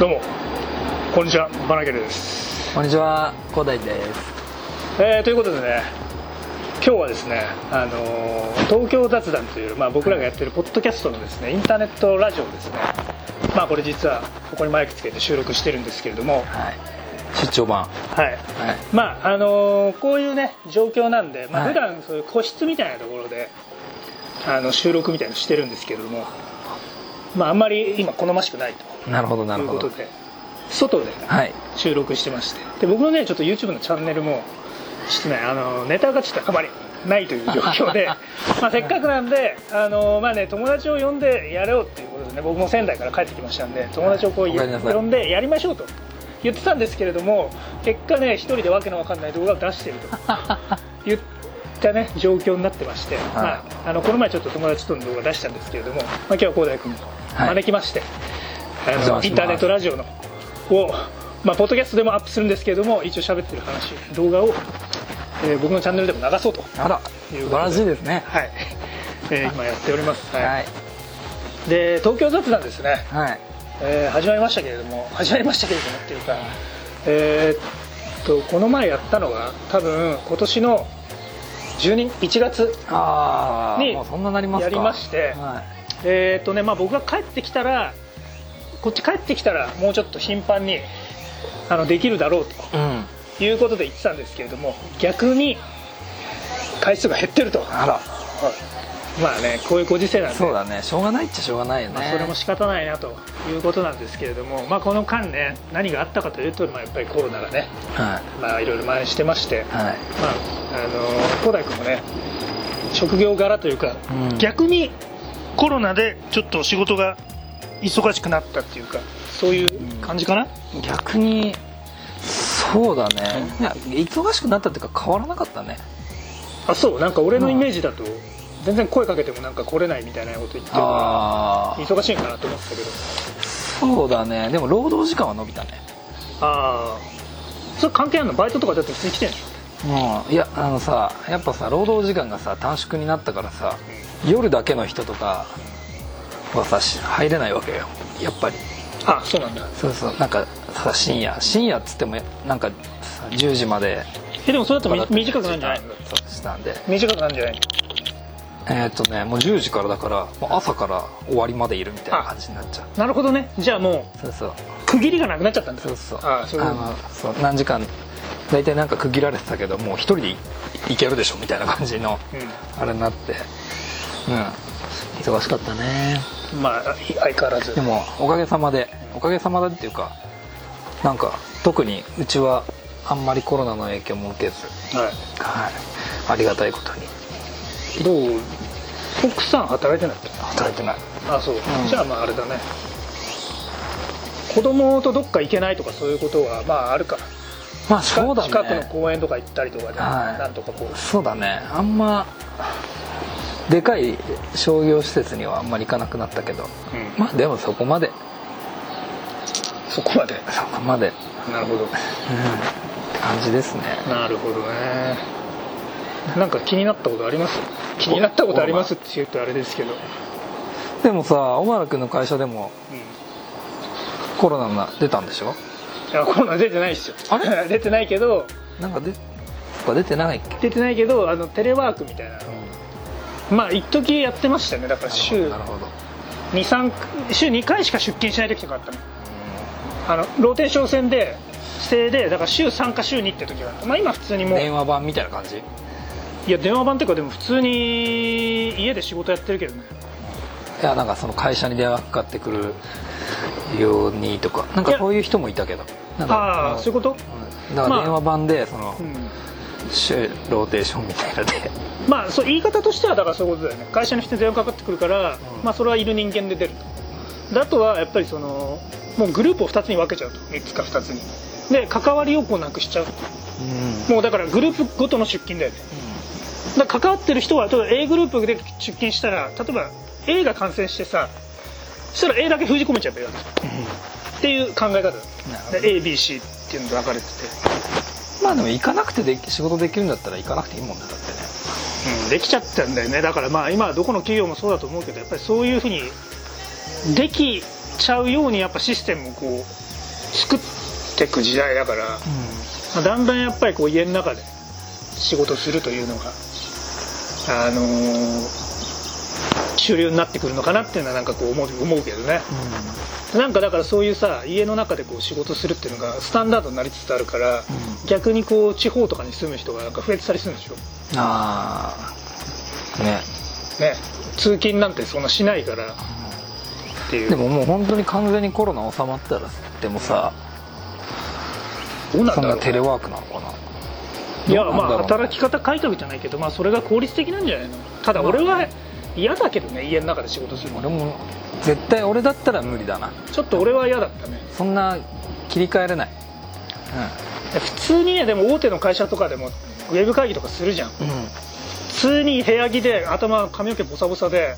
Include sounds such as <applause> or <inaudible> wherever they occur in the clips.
どうも。こんにちは。バナケルです、こんにちは、広大です。えーということでね今日はですね、あのー東京雑談という、まあ、僕らがやってるポッドキャストのですねインターネットラジオをですね。まあこれ実はここにマイクつけて収録してるんですけれども。はい。出張版。はい。はい。まああのーこういうね状況なんで、まあ、はい。普段そういう個室みたいなところであの収録みたいなのしてるんですけれどもまああんまり今好ましくないと。なるほど、なるほど。いうことで外ではい。収録してまして。で僕のねちょっと YouTube のチャンネルもちょっとねあのネタがちょっとあまりないという <laughs> 状況でまあせっかくなんであの、まあね、友達を呼んでやろうっていうことでね僕も仙台から帰ってきましたんで友達をこう呼んでやりましょうと言ってたんですけれども結果ね一人でわけのわかんない動画を出してると。<laughs> 言ったね状況になってまして、まあ、あのこの前ちょっと友達との動画出したんですけれども、まあ、今日は広大君を招きまして、あお邪魔します。のインターネットラジオのを、まあ、ポッドキャストでもアップするんですけれども一応喋ってる話動画を、えー僕のチャンネルでも流そうと。あら、素晴らしいですね。はい、えー今やっております、はい。はい。で東京雑談ですね、はい。えー始まりましたけれども始まりましたけれどもっていうかえーっとこの前やったのが多分今年の12 1月ああ、に。やりましてはえーっとねまあ僕が帰ってきたらこっち帰ってきたらもうちょっと頻繁にあのできるだろうとい。うん。いうことで言ってたんですけれども逆に回数が減ってると、あら、まあねこういうご時世なんでそうだね。しょうがないっちゃしょうがないよね。まあ、それも仕方ないなということなんですけれども、まあ、この間ね何があったかというと、まあ、やっぱりコロナがね、はい。まあ、いろいろ蔓延してまして、はい。まあ、あの古代君もね職業柄というか、うん逆にコロナでちょっと仕事が忙しくなったっていうかそういう感じかな、逆に、そうだね。いや、忙しくなったっていうか変わらなかったね。あそう？なんか俺のイメージだと全然声かけてもなんか来れないみたいなこと言ってるかあら忙しいんかなと思ってたけどあ、そうだね。でも労働時間は伸びたね。ああそれ関係あるの？バイトとかだって普通に来てんでしうん、いやあのさやっぱさ労働時間がさ短縮になったからさ夜だけの人とかはさし入れないわけよ。やっぱり。ょあそうなんだ。そうそう。なんかさ深夜。深夜っつってもなんかさ10時まで。えでもそれだと短くなるんじゃない？のそうしたんで。短くなるんじゃない？のえーっとねもう10時からだからもう朝から終わりまでいるみたいな感じになっちゃう。なるほどね。じゃあもそうそう。う区切りがなくなっちゃったんだ。そうそう。あそういうこと。のそう何時間大体なんか区切られてたけどもう一人でいいけるでしょみたいな感じのあれになって。うん。忙しかったね。うんまあ相変わらず。でもおかげさまでおかげさまでっていうかなんか特にうちはあんまりコロナの影響も受けず。ははい。ありがたいことに。いどう？奥さん働いてない働いてない。あそう、ん。じゃあまああれだね。子供とどっか行けないとかそういうことはまああるかまあそうだね。近くの公園とか行ったりとかで、はい。なんとかこう。そうだね。あんまでかい商業施設にはあんまり行かなくなったけど。うん。まあでもそこまで。そこまで。そこまで。なるほど。うん。って感じですね。なるほどね。なんか気になったことあります？気になったことありますって言うとあれですけど、でもさ小原君の会社でもうん。コロナが出たんでしょ？いやコロナ出てないですよ。あれ？<laughs> 出てないけど。なんかで出てないっけ？出てないけどあのテレワークみたいな。のまあ一時やってましたよね。だから週なるほど23週2回しか出勤しない時とかあったの。あのローテーション制で制でだから週3か週2って時があった。まあ今普通にもう。電話版みたいな感じ？いや電話番っていうかでも普通に家で仕事やってるけどね。いやなんかその会社に電話かかってくるようにとかなんかそういう人もいたけど。ああそういうこと？うんだから電話版でそのローテーションみたいなで。まあそう言い方としてはだからそういうことだよね。会社の人に電話かかってくるから、うん。まあそれはいる人間で出ると。であとはやっぱりそのもうグループを2つに分けちゃうと。3つか2つに。で関わりをこうなくしちゃううん。もうだからグループごとの出勤だよね。だから関わってる人は例えば A グループで出勤したら例えば A が感染してさそしたら A だけ封じ込めちゃえばいいわけっていう考え方。で ABC っていうので分かれてて、まあでも行かなくてでき仕事できるんだったら行かなくていいもんねだってね。うん、できちゃったんだよね。だからまあ今はどこの企業もそうだと思うけどやっぱりそういうふうにできちゃうようにやっぱシステムをこう作っていく時代だから、まあだんだんやっぱりこう家の中で仕事するというのがあのー主流になってくるのかなっていうのはなんかこう思う思うけどね。なんかだからそういうさ家の中でこう仕事するっていうのがスタンダードになりつつあるから、逆にこう地方とかに住む人がなんか増えてたりするんでしょ？ああね。ね。通勤なんてそんなしないから。っていう。でももう本当に完全にコロナ収まったらでもさどうなんだろうなテレワークなのかな？いやまあ働き方改革じゃないけどまあそれが効率的なんじゃないの？ただ俺は嫌だけどね家の中で仕事するの。俺も絶対俺だったら無理だな。ちょっと俺は嫌だったね。そんな切り替えれない。普通にねでも大手の会社とかでもウェブ会議とかするじゃん。うん、うん、普通に部屋着で頭髪の毛ボサボサで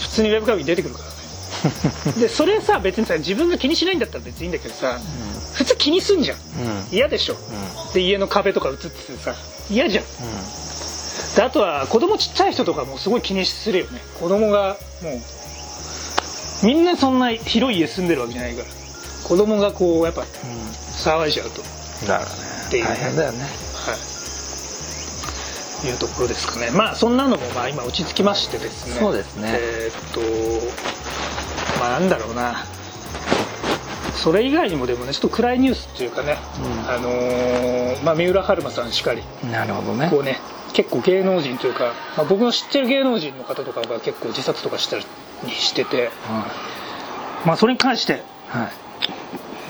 普通にウェブ会議出てくるからね。<laughs> でそれさ別にさ自分が気にしないんだったら別にいいんだけどさ普通気にすんじゃん。うん。嫌でしょ。うん。で家の壁とか映っててさ嫌じゃんであとは子供ちっちゃい人とかもすごい気にするよね。子供がもうみんなそんな広い家住んでるわけじゃないから。子供がこうやっぱ騒いじゃうと。うん、だからね。ていう。ね大変だよね。はい、いうところですかね。まあそんなのもまあ今落ち着きましてですね。そうですね。えーっとまあなんだろうな。それ以外にもでもねちょっと暗いニュースっていうかね、うん。あのーまあ、三浦春馬さんしかり。なるほどね。こうね結構芸能人というか、まあ、僕の知ってる芸能人の方とかが結構自殺とかしたりしててはまあそれに関してい、は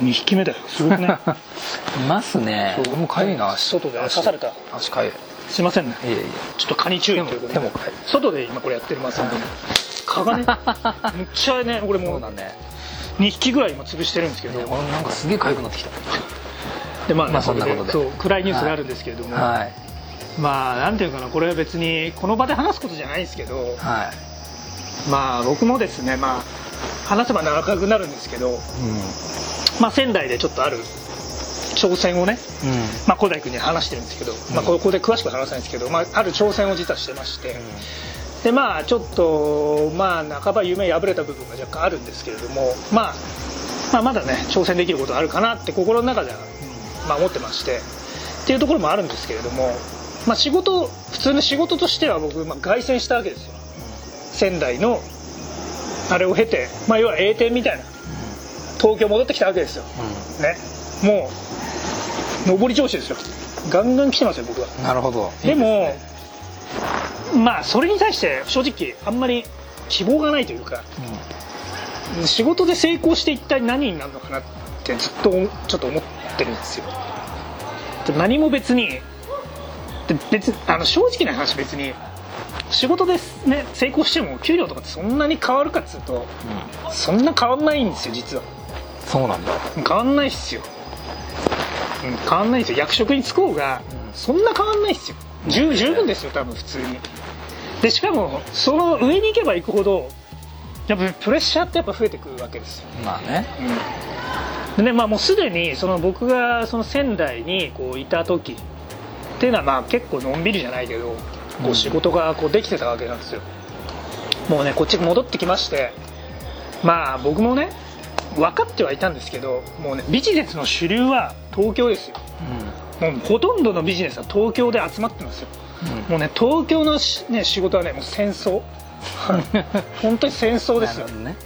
い。2匹目だよ。すごくね。<laughs> いますね。そうもうかゆいな。足外で刺された。足かゆいすいませんね。いえいえ。ちょっと蚊に注意ということで。で外で今これやってるますんで。蚊がねむっちゃね俺もうそうだね。2匹ぐらい今潰してるんですけど、ね俺なんかすげえかゆくなってきた。でまあ、ねまあそんなことで。そう暗いニュースがあるんですけれども、はいまあなんていうかなこれは別にこの場で話すことじゃないんですけどはい。まあ僕もですねまあ話せば長くなるんですけど、うまあ、仙台でちょっとある挑戦をね、んうん。まあ、小田井君に話してるんですけど、まあ、ここで詳しく話さないんですけど、まあ、ある挑戦を実はしてまして、でまあちょっとまあ半ば夢破れた部分が若干あるんですけれども、まあ、まあまだね挑戦できることあるかなって心の中では、まあ、思ってましてっていうところもあるんですけれども、まあ、仕事普通の仕事としては僕、まあ、凱旋したわけですよ。仙台のあれを経て、まあ、要は栄転みたいな東京戻ってきたわけですよ。ね。もう上り調子ですよ。ガンガン来てますよ僕は。うんなるほど。でもまあそれに対して正直あんまり希望がないというか仕事で成功して一体何になるのかなってずっとちょっと思ってるんですよ。で何も別にで別あの正直な話別に仕事で、ね、成功しても給料とかってそんなに変わるかっつうとうん。そんな変わんないんですよ実は。そうなんだ。変わんないっすよ、うん、変わんないですよ。役職に就こうがうん。そんな変わんないっすよ。十十分ですよ多分普通に。でしかもその上に行けば行くほどやっぱプレッシャーってやっぱ増えてくるわけですよ、まあね。うん、でねまあもうすでにその僕がその仙台にこういた時っていうのはまあ結構のんびりじゃないけどこううん仕事がこうできてたわけなんですよ。もうねこっち戻ってきましてまあ僕もね分かってはいたんですけどもうねビジネスの主流は東京ですよ。もうほとんどのビジネスは東京で集まってますよ。うん。もうね東京のし、ね、仕事はねもう戦争。<laughs> 本当に戦争ですよ。ね。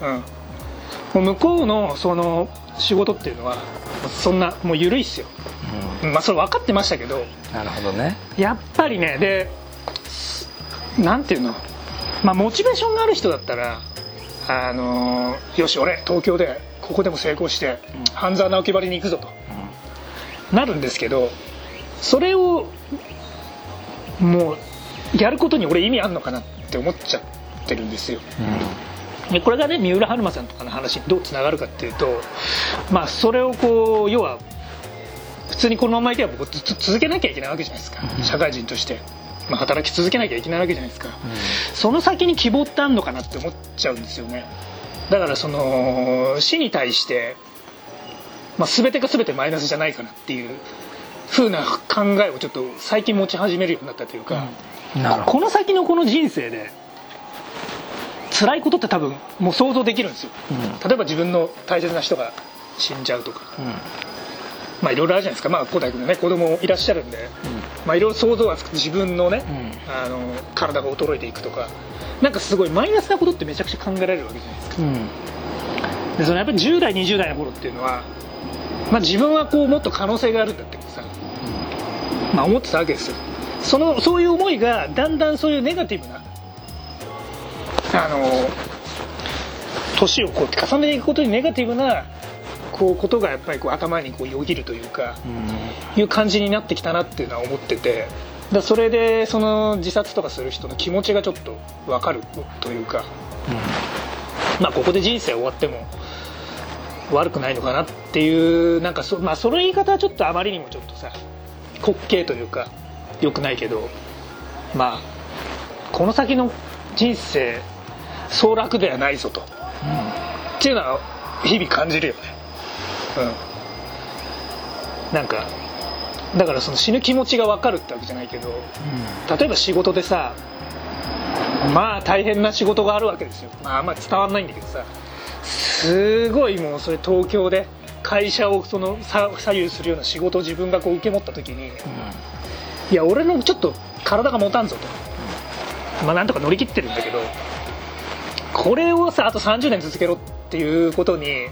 うん、もう向こうのその仕事っていうのはそんなもう緩いっすよ、うん。まあそれ分かってましたけどなるほどね。やっぱりねでなんていうのまあモチベーションがある人だったらあのーよし俺東京でここでも成功して、うん。半沢直樹張りに行くぞとなるんですけどそれをもうやることに俺意味あんのかなって思っちゃってるんですよ。でこれがね三浦春馬さんとかの話にどうつながるかっていうとまあそれをこう要は普通にこのままいけば僕ずっと続けなきゃいけないわけじゃないですか。うん。社会人として、まあ、働き続けなきゃいけないわけじゃないですか。うその先に希望ってあんのかなって思っちゃうんですよね。だからその死に対して、まあ、全てが全てマイナスじゃないかなっていう風な考えをちょっと最近持ち始めるようになったというか、ん。なるほど。この先のこの人生で辛いことって多分もう想像できるんですよ。うん。例えば自分の大切な人が死んじゃうとか。うんまあいろいろあるじゃないですか。まあ小田君もね子供いらっしゃるんで。まあいろいろ想像はつく。自分のね、あの体が衰えていくとか。なんかすごいマイナスなことってめちゃくちゃ考えられるわけじゃないですか。うん。でそのやっぱり10代20代の頃っていうのは、まあ、自分はこうもっと可能性があるんだってさ、まあ、思ってたわけですよ。そのそういう思いがだんだんそういうネガティブなあの年をこう重ねていくことにネガティブなこうことがやっぱりこう頭にこうよぎるというかいう感じになってきたなっていうのは思っててだそれでその自殺とかする人の気持ちがちょっと分かるというかまあここで人生終わっても悪くないのかなっていうなんかそ,、まあ、その言い方はちょっとあまりにもちょっとさ滑稽というか良くないけどまあこの先の人生そう楽ではないぞと、っていうのは日々感じるよねうん。なんかだからその死ぬ気持ちが分かるってわけじゃないけど例えば仕事でさまあ大変な仕事があるわけですよ、まあ、あんまり伝わんないんだけどさすごいもうそれ東京で会社をそのさ左右するような仕事を自分がこう受け持った時にいや俺のちょっと体が持たんぞと。まあなんとか乗り切ってるんだけどこれをさあと30年続けろっていうことに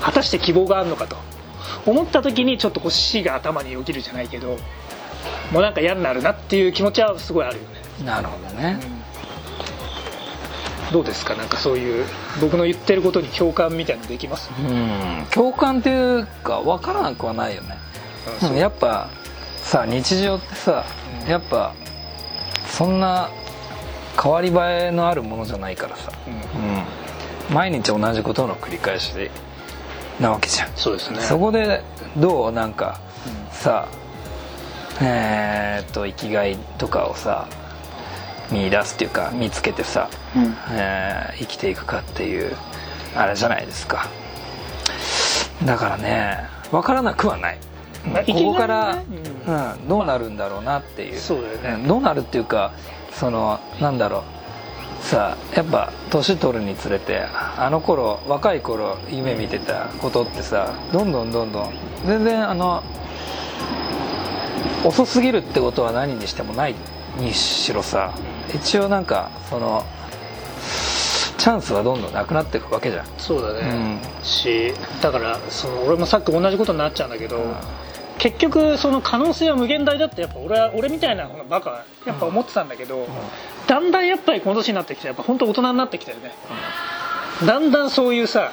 果たして希望があるのかと。思った時にちょっとこう死が頭によぎるじゃないけどもうなんか嫌になるなっていう気持ちはすごいあるよね。なるほどね。どうですか？なんかそういう僕の言ってることに共感みたいなのできます、うん。共感っていうか分からなくはないよね。うんう。んやっぱさ日常ってさうん。やっぱそんな変わり映えのあるものじゃないからさ、うん。うん、毎日同じことの繰り返しなわけじゃん。そうですね。そこでどうなんかさえーっと生きがいとかをさ見出すっていうか見つけてさ、えー生きていくかっていうあれじゃないですか。だからね分からなくはない、まあここから、うん、どうなるんだろうなっていう。そうだよね。ん。どうなるっていうかそのなんだろうさやっぱ年取るにつれてあの頃若い頃夢見てたことってさどんどんどんどん全然あの遅すぎるってことは何にしてもないにしろさ一応なんかそのチャンスはどんどんなくなっていくわけじゃん。そうだね、うしだからその俺もさっき同じことになっちゃうんだけど、うん。結局その可能性は無限大だってやっぱ俺は俺みたいなバカはやっぱ思ってたんだけど、だんだんやっぱりこの年になってきてやっぱ本当大人になってきたよね、だんだんそういうさ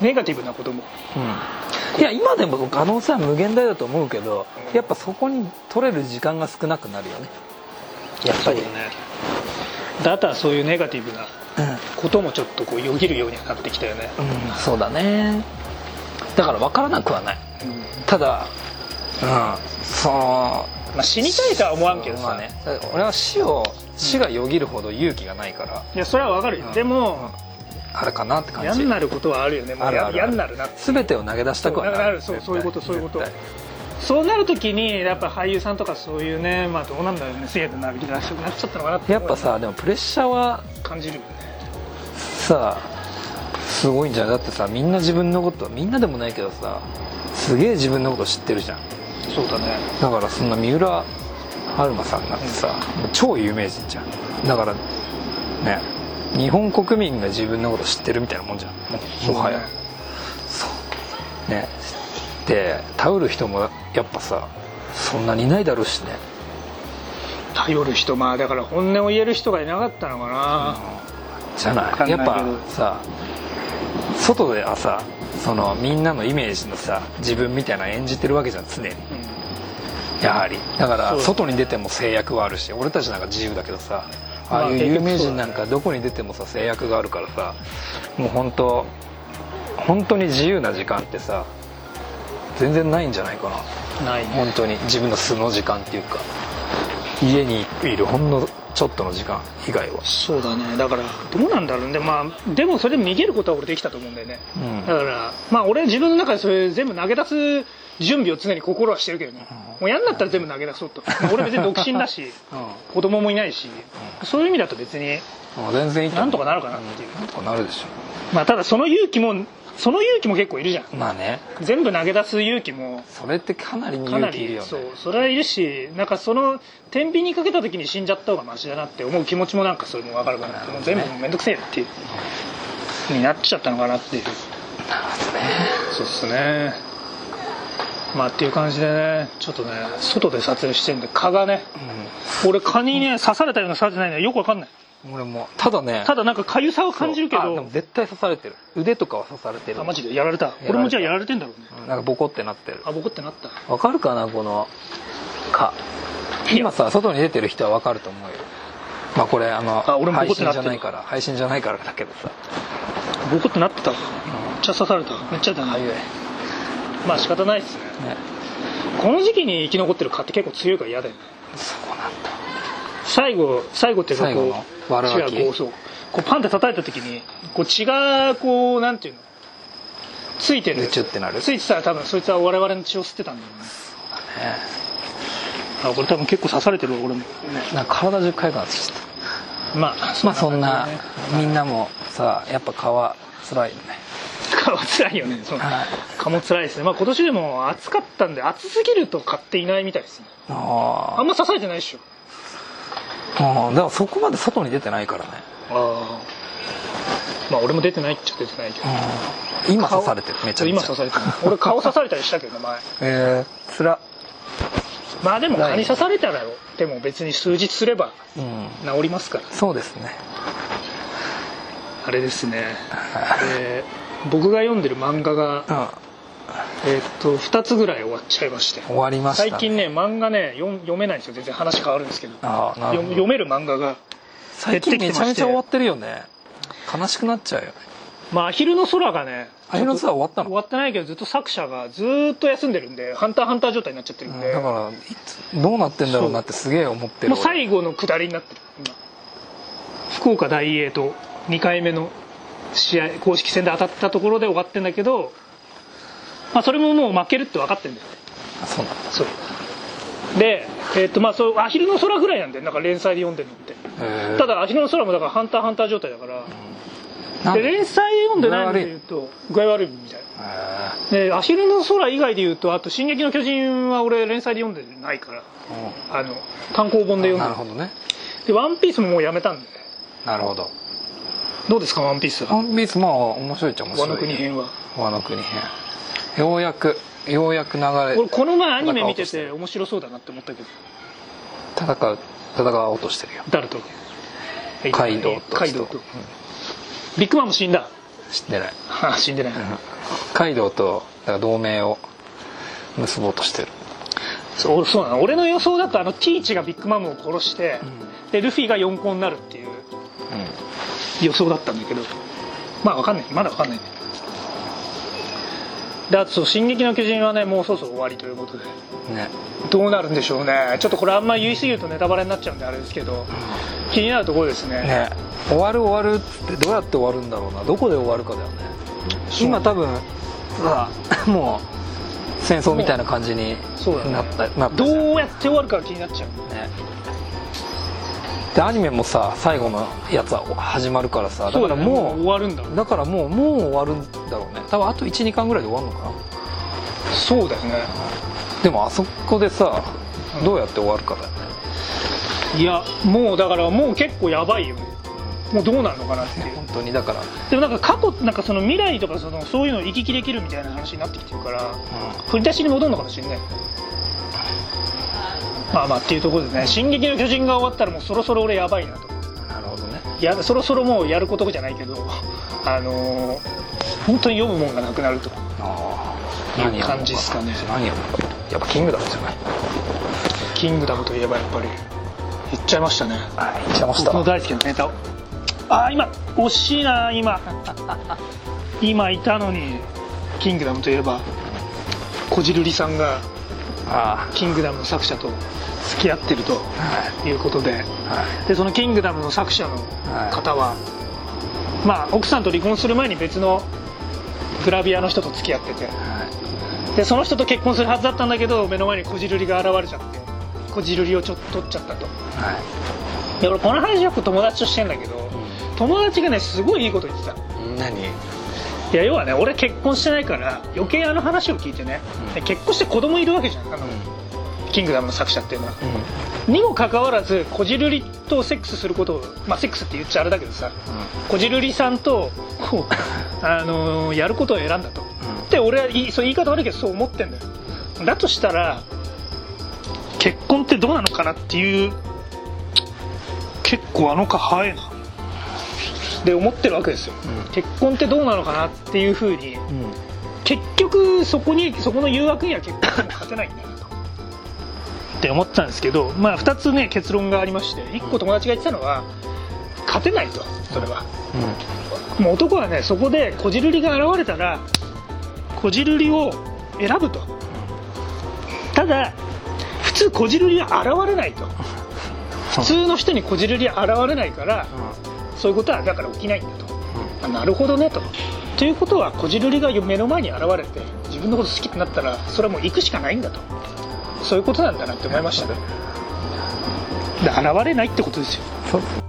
ネガティブなこともうん。いや今でも可能性は無限大だと思うけどやっぱそこに取れる時間が少なくなるよね。やっぱり。ねだったらそういうネガティブなこともちょっとこうよぎるようになってきたよね、うん、うん、そうだね。だから分からなくはない。ただうん。そのまあ、死にたいとは思わんけどさ、まあね。俺は死を死がよぎるほど勇気がないから、いやそれはわかるよ、うん。でも、あれかなって感じ。嫌になることはあるよねもうやあるある嫌になるな全てを投げ出したくはなるそうそういうことそういうこと。そうなるときにやっぱ俳優さんとかそういうねまあどうなんだろうね制度なびき出したくなっちゃったのかなってやっぱさでもプレッシャーは感じるよねさすごいんじゃん。だってさみんな自分のことみんなでもないけどさすげえ自分のこと知ってるじゃん。そうだね。だからそんな三浦春馬さんなんてさ、超有名人じゃん。だからね日本国民が自分のこと知ってるみたいなもんじゃん。もはや。そう。ね。で頼る人もやっぱさそんなにいないだろうしね。頼る人まあだから本音を言える人がいなかったのかな、じゃわかんないけど。ないやっぱさ外ではさそのみんなのイメージのさ自分みたいなの演じてるわけじゃん常にやはり。だから外に出ても制約はあるし俺たちなんか自由だけどさまあああいう有名人なんかどこに出てもさ制約があるからさもう本当本当に自由な時間ってさ全然ないんじゃないかな。ないね。本当に。自分の素の時間っていうか。家にいるほんのちょっとの時間以外は。そうだね。だからどうなんだろうね。まあでもそれでも逃げることは俺できたと思うんだよね、うん。だからまあ俺自分の中でそれ全部投げ出す準備を常に心はしてるけどね、もう嫌になったら全部投げ出そうと、<laughs> まあ俺別に独身だしう子供もいないし、そういう意味だと別にん全然いいなんとかなるかなっていう、なんとかなるでしょまあただその勇気もその勇気も結構いるじゃん。まあね。全部投げ出す勇気も。それってかなりにかな勇気いるよね。りそうそれはいるしなんかその天秤にかけた時に死んじゃった方がマシだなって思う気持ちもなんかそれも分かるかなって。もう全部面倒くせえっていう。になっちゃったのかなっていう。そうっすねまあっていう感じでねちょっとね外で撮影してるんで蚊がね俺蚊にね刺されたような刺されてないのよ。く分かんない。うん俺もただねただなんか痒さは感じるけそう。あでども絶対刺されてる。腕とかは刺されてる。あマジでやられた。俺もじゃあやられてんだろうね。うん。なんかボコってなってる。あボコってなった。わかるかなこの蚊。今さ外に出てる人はわかると思うよ。まあこれあのあ俺もボ配信コってなってる。じゃないから配信じゃないからだけどさ。ボコってなってためっちゃ刺された。めっちゃだああいまあ仕方ないっすね。この時期に生き残ってる蚊って結構強いから嫌だよね。そうなんだ。最後最後っていうかこう悪あき。血がこうそう。こうパンって叩いた時にこう血がこうなんていうの？ついてる。でチュってなる。ついてたら多分そいつは我々の血を吸ってたんだよね。あこれ多分結構刺されてるわ俺も。なんか体中痒くなってきちゃっまあたまあそんなみんなもさやっぱ蚊は辛いよね辛いよねそうはい蚊も辛いですねまあ今年でも暑かったんで暑すぎると買っていないみたいですねああんま刺されてないでしょあでもそこまで外に出てないからねああまあ俺も出てないっちゃ出てないけど今刺されてるめちゃめちゃ今刺されてる俺顔刺されたりしたけど前えー、つらまあでも蚊に刺されたらよでも別に数日すれば治りますからそうですねあれですね、えー僕が読んでる漫画が、うんえーっと2つぐらい終わっちゃいまして。終わりました、ね、最近ね漫画ね読読めないんですよ。全然話変わるんですけど。ああなるほど。読読める漫画が最近めちゃめちゃ終わってるよね。悲しくなっちゃうよね。まあアヒルの空がねアヒルの空終わったの？終わってないけどずっと作者がずーっと休んでるんで「ハンターハンター」状態になっちゃってるんで、だからどうなってんだろうなってすげえ思ってるもう最後の下りになってる。今。福岡大英と2回目の試合公式戦で当たったところで終わってんだけど、まあ、それももう負けるって分かってんだよね。あそうなんだ。そう。でえっとまあそうアヒルの空ぐらいなんだよ。なんか連載で読んでるのって。ただアヒルの空もだからハンターハンター状態だから。で？で連載で読んでないので言うと具合悪いみたいな。へでアヒルの空以外で言うとあと「進撃の巨人」は俺連載で読んでないから。ーあの単行本でうん読んでる。なるほどね。で「ワンピースももうやめたんでなるほどどうですか「ワンピースは？ワンピースまあ面白いっちゃ面白い和の国編は？和の国編。ようやくようやく流れ俺この前アニメ見てて面白そうだなって思ったけど。戦う戦おうとしてるよ。誰と？カイドウとカイドウと。ビッグマンも死んだ？知ってない。あ死んでない。カイドウと同盟を結ぼうとしてる。そうそうなの。俺の予想だとあのティーチがビッグマムを殺して、でルフィが4コになるっていう予想だったんだけど。まあわかんない。まだわかんないね。であとそう「進撃の巨人」はねもうそろそろ終わりということで。うんね。どうなるんでしょうね。ちょっとこれあんまり言い過ぎるとネタバレになっちゃうんであれですけど。気になるところですね。ね。終わる終わるってどうやって終わるんだろうな。どこで終わるかだよね。今多分さ <laughs> もう戦争みたいな感じにそうだね。なったなったどうやって終わるかが気になっちゃう。ねでアニメもさ最後のやつは始まるからさだからねも終わるんだう。だからもうもう終わるんだろうね。多分あと12巻ぐらいで終わるのかな。そうだよね。でもあそこでさうん。どうやって終わるかだよね。いやもうだからもう結構やばいよ。ねもうどうなるのかなっていう。本当にだから、でもなんか過去なんかその未来とかそのそういうのを行き来できるみたいな話になってきてるから振り出しに戻るのかもしれないまあまあっていうところでね「進撃の巨人」が終わったらもうそろそろ俺やばいなと。なるほどね。やそろそろもうやることじゃないけどあのー本当に読むもんがなくなると。ああいう感じっすかね。何やるやっぱキングダムじゃない「キングダム」といえばやっぱり言っちゃいましたね。あいっちゃいました。僕の大好きなネタを。あー今惜しいな今。<laughs> 今いたのに「キングダム」といえばこじるりさんがあ「キングダム」の作者と付き合ってるとあい。うことで。はい。はいでその「キングダム」の作者の方は、まあ奥さんと離婚する前に別のグラビアの人と付き合ってて。はい。でその人と結婚するはずだったんだけど目の前にこじるりが現れちゃってこじるりをちょっと取っちゃったと。はい。で俺この話よく友達としてんだけど友達がねすごいいいこと言ってた。何？いや要はね俺結婚してないから余計あの話を聞いてね、うん。結婚して子供いるわけじゃんあの、キングダムの作者っていうのは、にもかかわらずこじるりとセックスすることをまあセックスって言っちゃあれだけどさこじるりさんとこう、<laughs> あのーやることを選んだと。って俺はそう言い方悪いけどそう思ってんだよ。だとしたら結婚ってどうなのかなっていう結構あの子早いな。で思ってるわけですよ、うん。結婚ってどうなのかなっていうふうに。結局そこにそこの誘惑には結婚しても勝てないんだよって思ってたんですけどまあ2つね結論がありまして1個友達が言ってたのは勝てないとそれは。もう男はねそこでこじるりが現れたらこじるりを選ぶと。ただ普通こじるりは現れないと。普通の人にこじるりは現れないからそういうことはだから起きないんだと。あなるほどねと。ということはこじるりが目の前に現れて自分のこと好きになったらそれはもう行くしかないんだとそういうことなんだなって思いましたね。で現れないってことですよ。そうですね